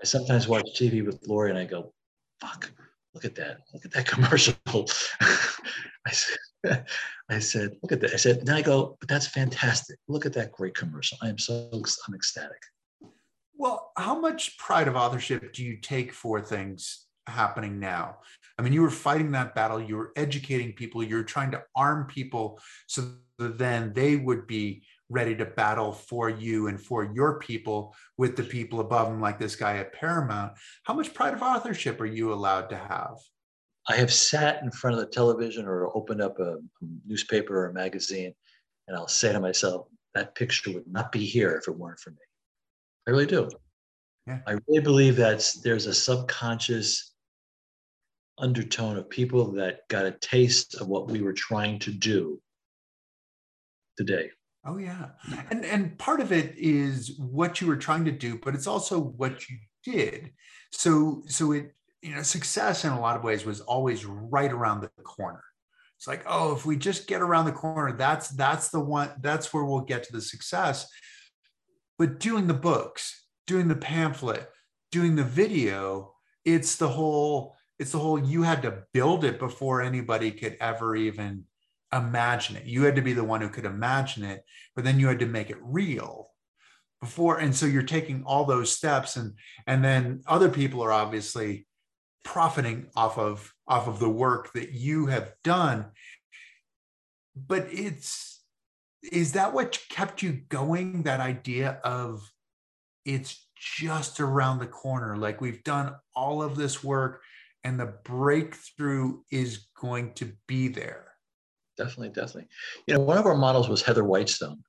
I sometimes watch TV with Lori and I go, fuck, look at that. Look at that commercial. I said, I said, look at that. I said, then I go, but that's fantastic. Look at that great commercial. I am so, I'm ecstatic. Well, how much pride of authorship do you take for things happening now? I mean, you were fighting that battle, you were educating people, you were trying to arm people so that then they would be ready to battle for you and for your people with the people above them, like this guy at Paramount. How much pride of authorship are you allowed to have? I have sat in front of the television or opened up a newspaper or a magazine, and I'll say to myself, that picture would not be here if it weren't for me. I really do. Yeah. I really believe that there's a subconscious undertone of people that got a taste of what we were trying to do today. Oh yeah. And and part of it is what you were trying to do, but it's also what you did. So so it you know success in a lot of ways was always right around the corner. It's like oh if we just get around the corner that's that's the one that's where we'll get to the success. But doing the books, doing the pamphlet, doing the video, it's the whole it's the whole you had to build it before anybody could ever even imagine it. You had to be the one who could imagine it, but then you had to make it real before. And so you're taking all those steps and and then other people are obviously profiting off of off of the work that you have done. But it's is that what kept you going? That idea of it's just around the corner. Like we've done all of this work and the breakthrough is going to be there definitely, definitely. You know, one of our models was Heather Whitestone,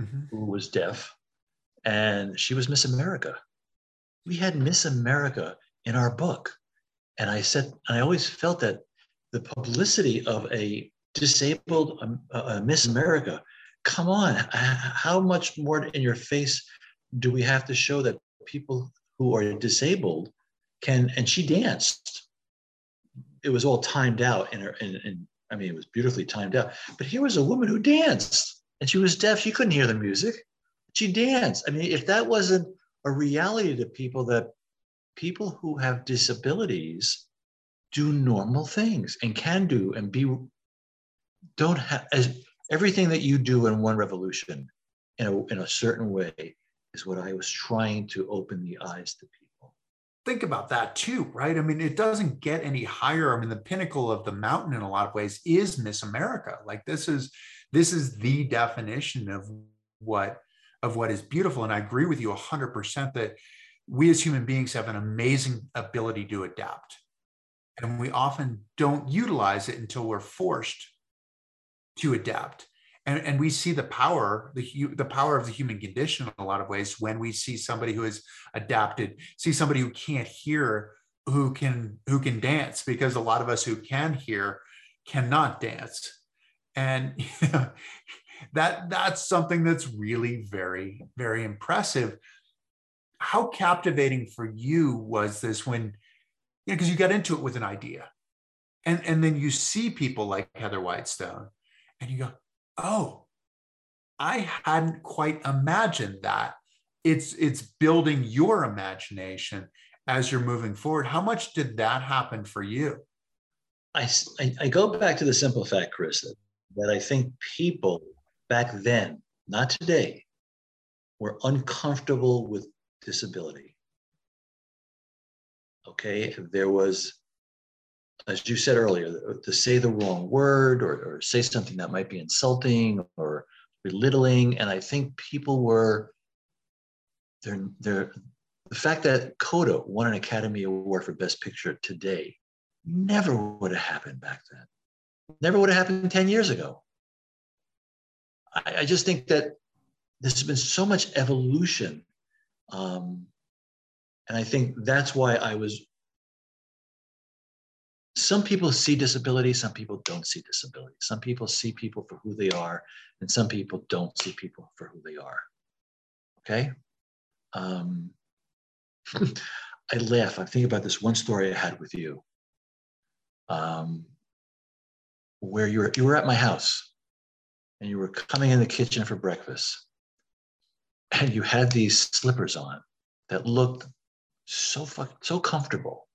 mm-hmm. who was deaf, and she was Miss America. We had Miss America in our book, and I said, I always felt that the publicity of a disabled um, uh, Miss America. Come on, how much more in your face do we have to show that people who are disabled can? And she danced. It was all timed out in I mean, it was beautifully timed out. But here was a woman who danced and she was deaf. She couldn't hear the music. She danced. I mean, if that wasn't a reality to people that people who have disabilities do normal things and can do and be don't have as everything that you do in one revolution in a, in a certain way is what I was trying to open the eyes to people think about that too, right? I mean, it doesn't get any higher. I mean, the pinnacle of the mountain in a lot of ways is Miss America. Like this is this is the definition of what of what is beautiful. And I agree with you 100% that we as human beings have an amazing ability to adapt. And we often don't utilize it until we're forced to adapt and, and we see the power the, the power of the human condition in a lot of ways when we see somebody who is adapted see somebody who can't hear who can who can dance because a lot of us who can hear cannot dance. And that that's something that's really very very impressive. How captivating for you was this when you know because you got into it with an idea and and then you see people like heather whitestone and you go oh, I hadn't quite imagined that. It's it's building your imagination as you're moving forward. How much did that happen for you? I, I, go back to the simple fact, Chris, that, that I think people back then, not today, were uncomfortable with disability. Okay, there was as you said earlier, to say the wrong word or, or say something that might be insulting or belittling. And I think people were, they're, they're, the fact that Coda won an Academy Award for Best Picture today never would have happened back then. Never would have happened 10 years ago. I, I just think that there's been so much evolution. Um, and I think that's why I was some people see disability, some people don't see disability. Some people see people for who they are, and some people don't see people for who they are. Okay? Um, I laugh. I think about this one story I had with you, um, where you were you were at my house, and you were coming in the kitchen for breakfast, and you had these slippers on that looked so so comfortable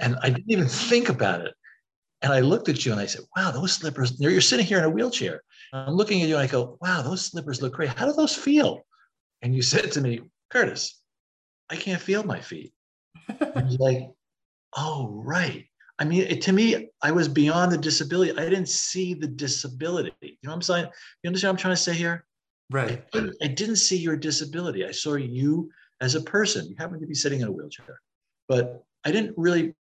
and I didn't even think about it. And I looked at you and I said, wow, those slippers, you're sitting here in a wheelchair. I'm looking at you and I go, wow, those slippers look great. How do those feel? And you said to me, Curtis, I can't feel my feet. and you're like, oh, right. I mean, it, to me, I was beyond the disability. I didn't see the disability. You know what I'm saying? You understand what I'm trying to say here? Right. I I didn't see your disability. I saw you as a person. You happen to be sitting in a wheelchair, but I didn't really,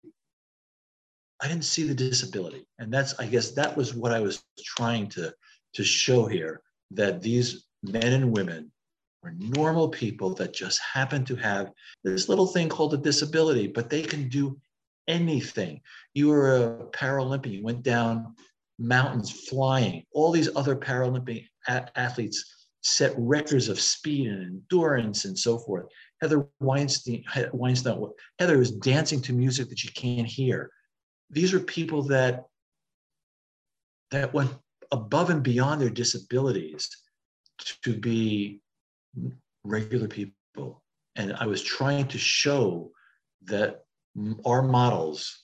I didn't see the disability. And that's, I guess that was what I was trying to, to show here, that these men and women were normal people that just happen to have this little thing called a disability, but they can do anything. You were a Paralympian, you went down mountains flying. All these other Paralympic a- athletes set records of speed and endurance and so forth. Heather Weinstein, Weinstein, Heather is dancing to music that you can't hear. These are people that that went above and beyond their disabilities to be regular people. And I was trying to show that our models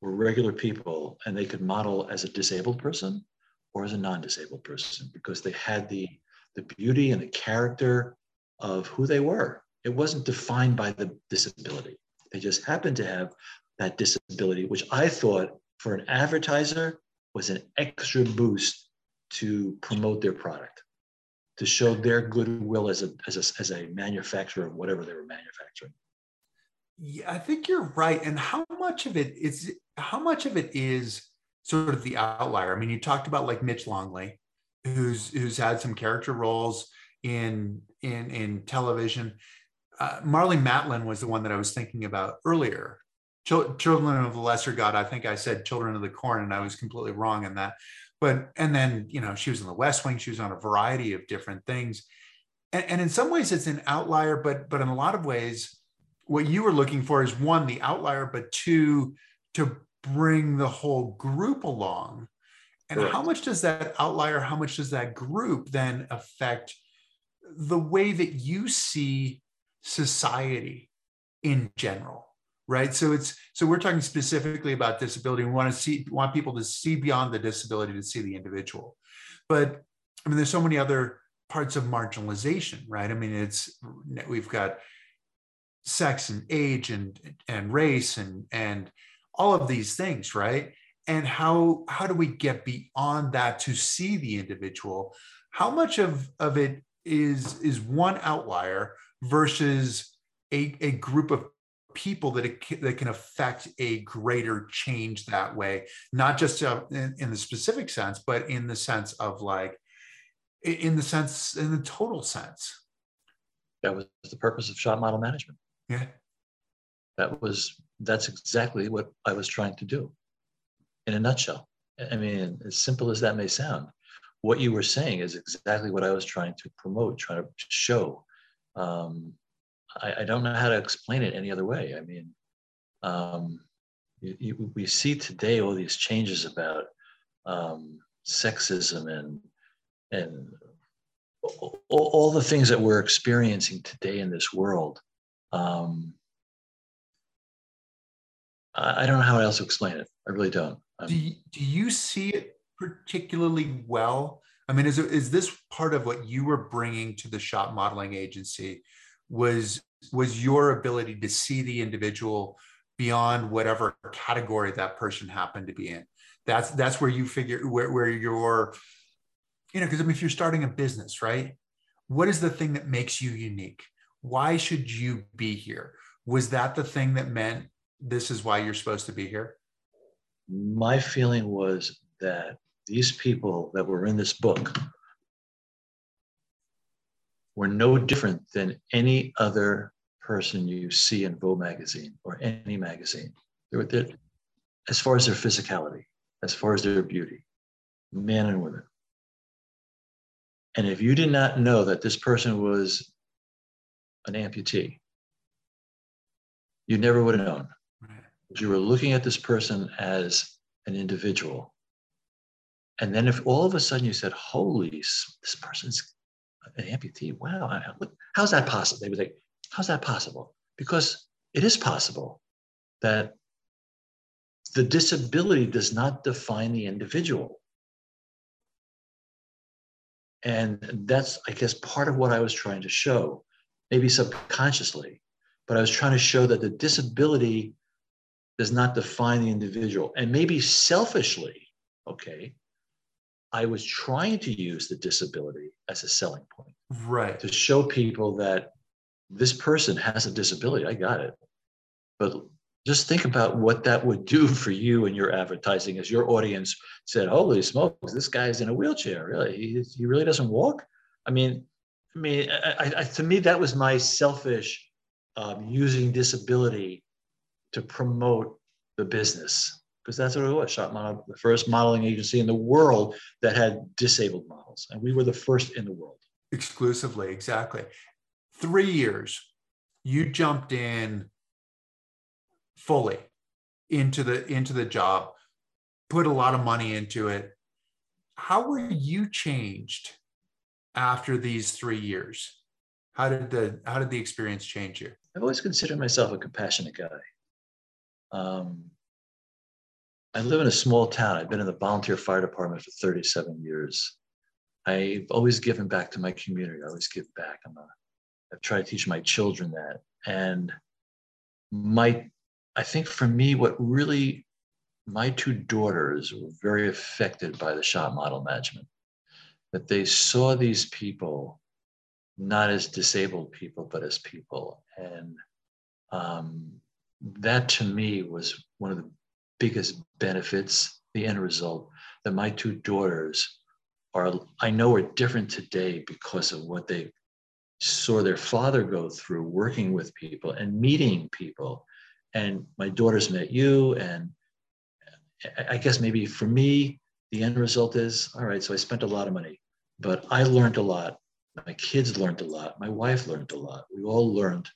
were regular people and they could model as a disabled person or as a non-disabled person because they had the the beauty and the character of who they were. It wasn't defined by the disability. They just happened to have that disability, which I thought for an advertiser was an extra boost to promote their product, to show their goodwill as a, as a, as a manufacturer of whatever they were manufacturing. Yeah, I think you're right. And how much of it is how much of it is sort of the outlier? I mean, you talked about like Mitch Longley, who's who's had some character roles in in in television. Uh, Marlee Matlin was the one that I was thinking about earlier. Ch- Children of the Lesser God. I think I said Children of the Corn, and I was completely wrong in that. But and then you know she was in The West Wing. She was on a variety of different things, and, and in some ways it's an outlier. But but in a lot of ways, what you were looking for is one the outlier, but two to bring the whole group along. And Correct. how much does that outlier, how much does that group then affect the way that you see society in general? Right. So it's so we're talking specifically about disability. We want to see want people to see beyond the disability to see the individual. But I mean, there's so many other parts of marginalization, right? I mean, it's we've got sex and age and and race and and all of these things, right? And how how do we get beyond that to see the individual? How much of of it is is one outlier versus a, a group of people that it, that can affect a greater change that way not just uh, in, in, the specific sense but in the sense of like in the sense in the total sense. That was the purpose of shot model management. Yeah. That was that's exactly what I was trying to do in a nutshell. I mean, as simple as that may sound, what you were saying is exactly what I was trying to promote, trying to show. Um, I, I, don't know how to explain it any other way. I mean, um, you, you, we see today all these changes about um, sexism and and all, all, the things that we're experiencing today in this world. Um, I don't know how else to explain it. I really don't. Do you, do you see it particularly well? I mean, is is this part of what you were bringing to the shot modeling agency? Was was your ability to see the individual beyond whatever category that person happened to be in? That's that's where you figure where where you're, you know, because I mean, if you're starting a business, right? What is the thing that makes you unique? Why should you be here? Was that the thing that meant this is why you're supposed to be here? My feeling was that these people that were in this book were no different than any other person you see in Vogue magazine or any magazine. They were there, as far as their physicality, as far as their beauty, men and women. And if you did not know that this person was an amputee, you never would have known you were looking at this person as an individual. And then if all of a sudden you said, holy, this person's an amputee, wow, how's that possible? They would say, how's that possible? Because it is possible that the disability does not define the individual. And that's, I guess, part of what I was trying to show, maybe subconsciously, but I was trying to show that the disability does not define the individual. And maybe selfishly, okay, I was trying to use the disability as a selling point. Right. To show people that this person has a disability. I got it. But just think about what that would do for you and your advertising as your audience said, holy smokes, this guy's in a wheelchair. Really? He, he really doesn't walk? I mean, I mean, I, I, to me, that was my selfish um, using disability to promote the business because that's what it was. Shot Model, the first modeling agency in the world that had disabled models, and we were the first in the world. Exclusively, exactly. three years, you jumped in fully into the into the job, put a lot of money into it. How were you changed after these three years? How did the how did the experience change you? I've always considered myself a compassionate guy. Um, I live in a small town. I've been in the volunteer fire department for 37 years. I've always given back to my community. I always give back. I'm a, I've tried to teach my children that. And my, I think for me, what really, my two daughters were very affected by the shot model management. That they saw these people not as disabled people, but as people. And um, that to me was one of the biggest benefits, the end result, that my two daughters are, I know, are different today because of what they saw their father go through working with people and meeting people. And my daughters met you. And I guess maybe for me, the end result is all right, so I spent a lot of money, but I learned a lot. My kids learned a lot. My wife learned a lot. We all learned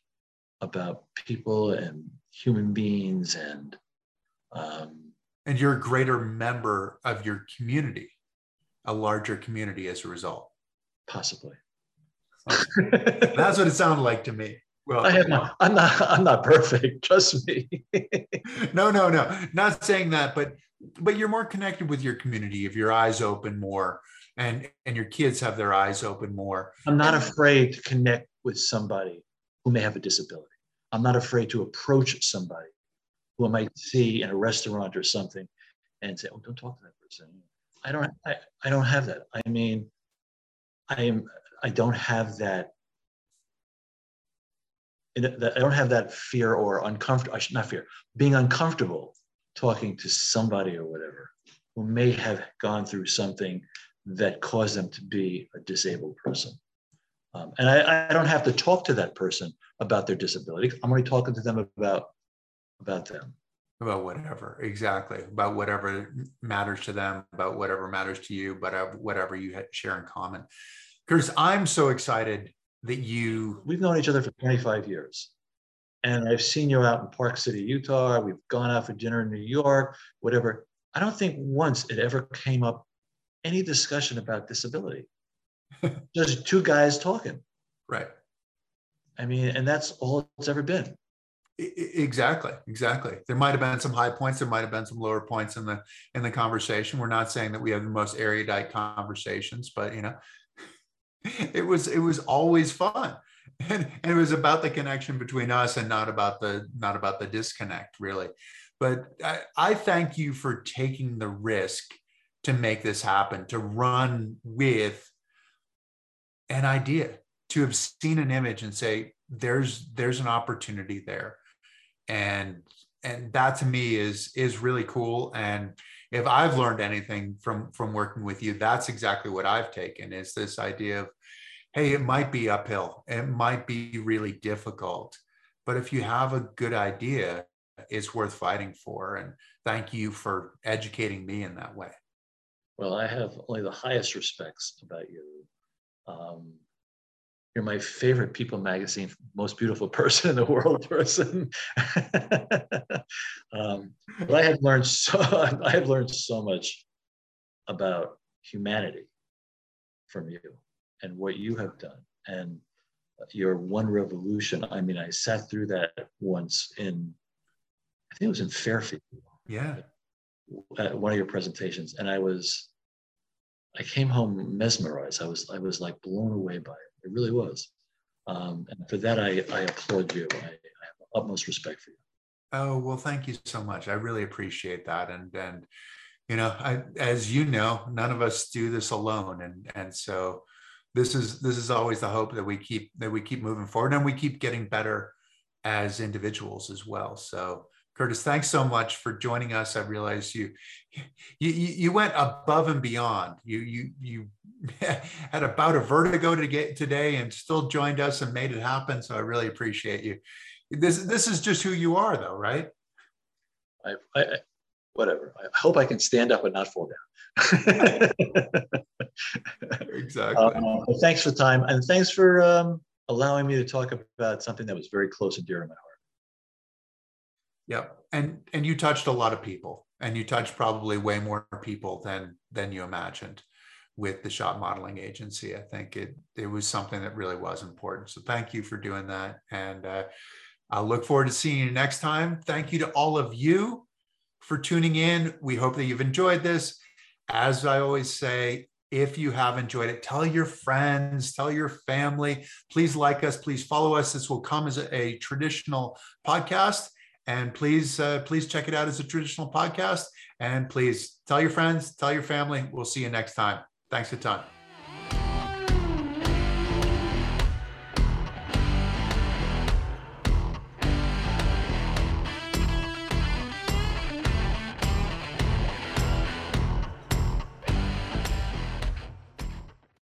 about people and human beings and um, and you're a greater member of your community a larger community as a result. Possibly. That's what it sounded like to me. Well I not, i'm not i'm not perfect trust me. No no no. Not saying that but but you're more connected with your community if your eyes open more and and your kids have their eyes open more. I'm not afraid to connect with somebody who may have a disability. I'm not afraid to approach somebody who I might see in a restaurant or something and say, "Oh, don't talk to that person." I don't. I, I don't have that. I mean, I am. I don't have that. I don't have that fear or uncomfortable. I should not fear being uncomfortable talking to somebody or whatever who may have gone through something that caused them to be a disabled person. Um, and I, I, don't have to talk to that person about their disability. I'm only talking to them about about them. About whatever, exactly. About whatever matters to them, about whatever matters to you, but whatever you share in common. Because I'm so excited that you. We've known each other for 25 years. And I've seen you out in Park City, Utah. We've gone out for dinner in New York, whatever. I don't think once it ever came up any discussion about disability. Just two guys talking. Right. I mean, and that's all it's ever been. Exactly, exactly. There might have been some high points. There might have been some lower points in the in the conversation. We're not saying that we have the most erudite conversations, but you know, it was it was always fun, and, and it was about the connection between us and not about the not about the disconnect, really. But I, I thank you for taking the risk to make this happen, to run with an idea to have seen an image and say there's there's an opportunity there and and that to me is is really cool. And if i've learned anything from from working with you that's exactly what i've taken is this idea of hey it might be uphill. It might be really difficult but if you have a good idea it's worth fighting for. And thank you for educating me in that way. Well i have only the highest respects about you. Um, you're my favorite People magazine, most beautiful person in the world person. um, but I have learned so I have learned so much about humanity from you and what you have done and your one revolution. I mean, I sat through that once in I think it was in Fairfield. Yeah. At one of your presentations, and I was I came home mesmerized. I was I was like blown away by it. It really was. Um, and for that, I, I applaud you. I, I have utmost respect for you. Oh well, thank you so much. I really appreciate that. And and you know, I, as you know, none of us do this alone. And and so this is this is always the hope that we keep that we keep moving forward and we keep getting better as individuals as well. So Curtis, thanks so much for joining us. I realize you, you, you went above and beyond. You, you, you had about a vertigo to get today and still joined us and made it happen. So I really appreciate you. This, this is just who you are though, right? I, I whatever. I hope I can stand up and not fall down. exactly. Uh, thanks for the time and thanks for, um, allowing me to talk about something that was very close and dear to my heart. Yep. And and you touched a lot of people and you touched probably way more people than than you imagined with the shot modeling agency. I think it it was something that really was important. So thank you for doing that. And uh, I'll look forward to seeing you next time. Thank you to all of you for tuning in. We hope that you've enjoyed this. As I always say, if you have enjoyed it, tell your friends, tell your family. Please like us, please follow us. This will come as a, a traditional podcast. And please, uh, please check it out as a traditional podcast. And please tell your friends, tell your family. We'll see you next time. Thanks a ton.